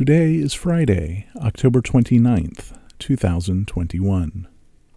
Today is Friday, October 29th, 2021.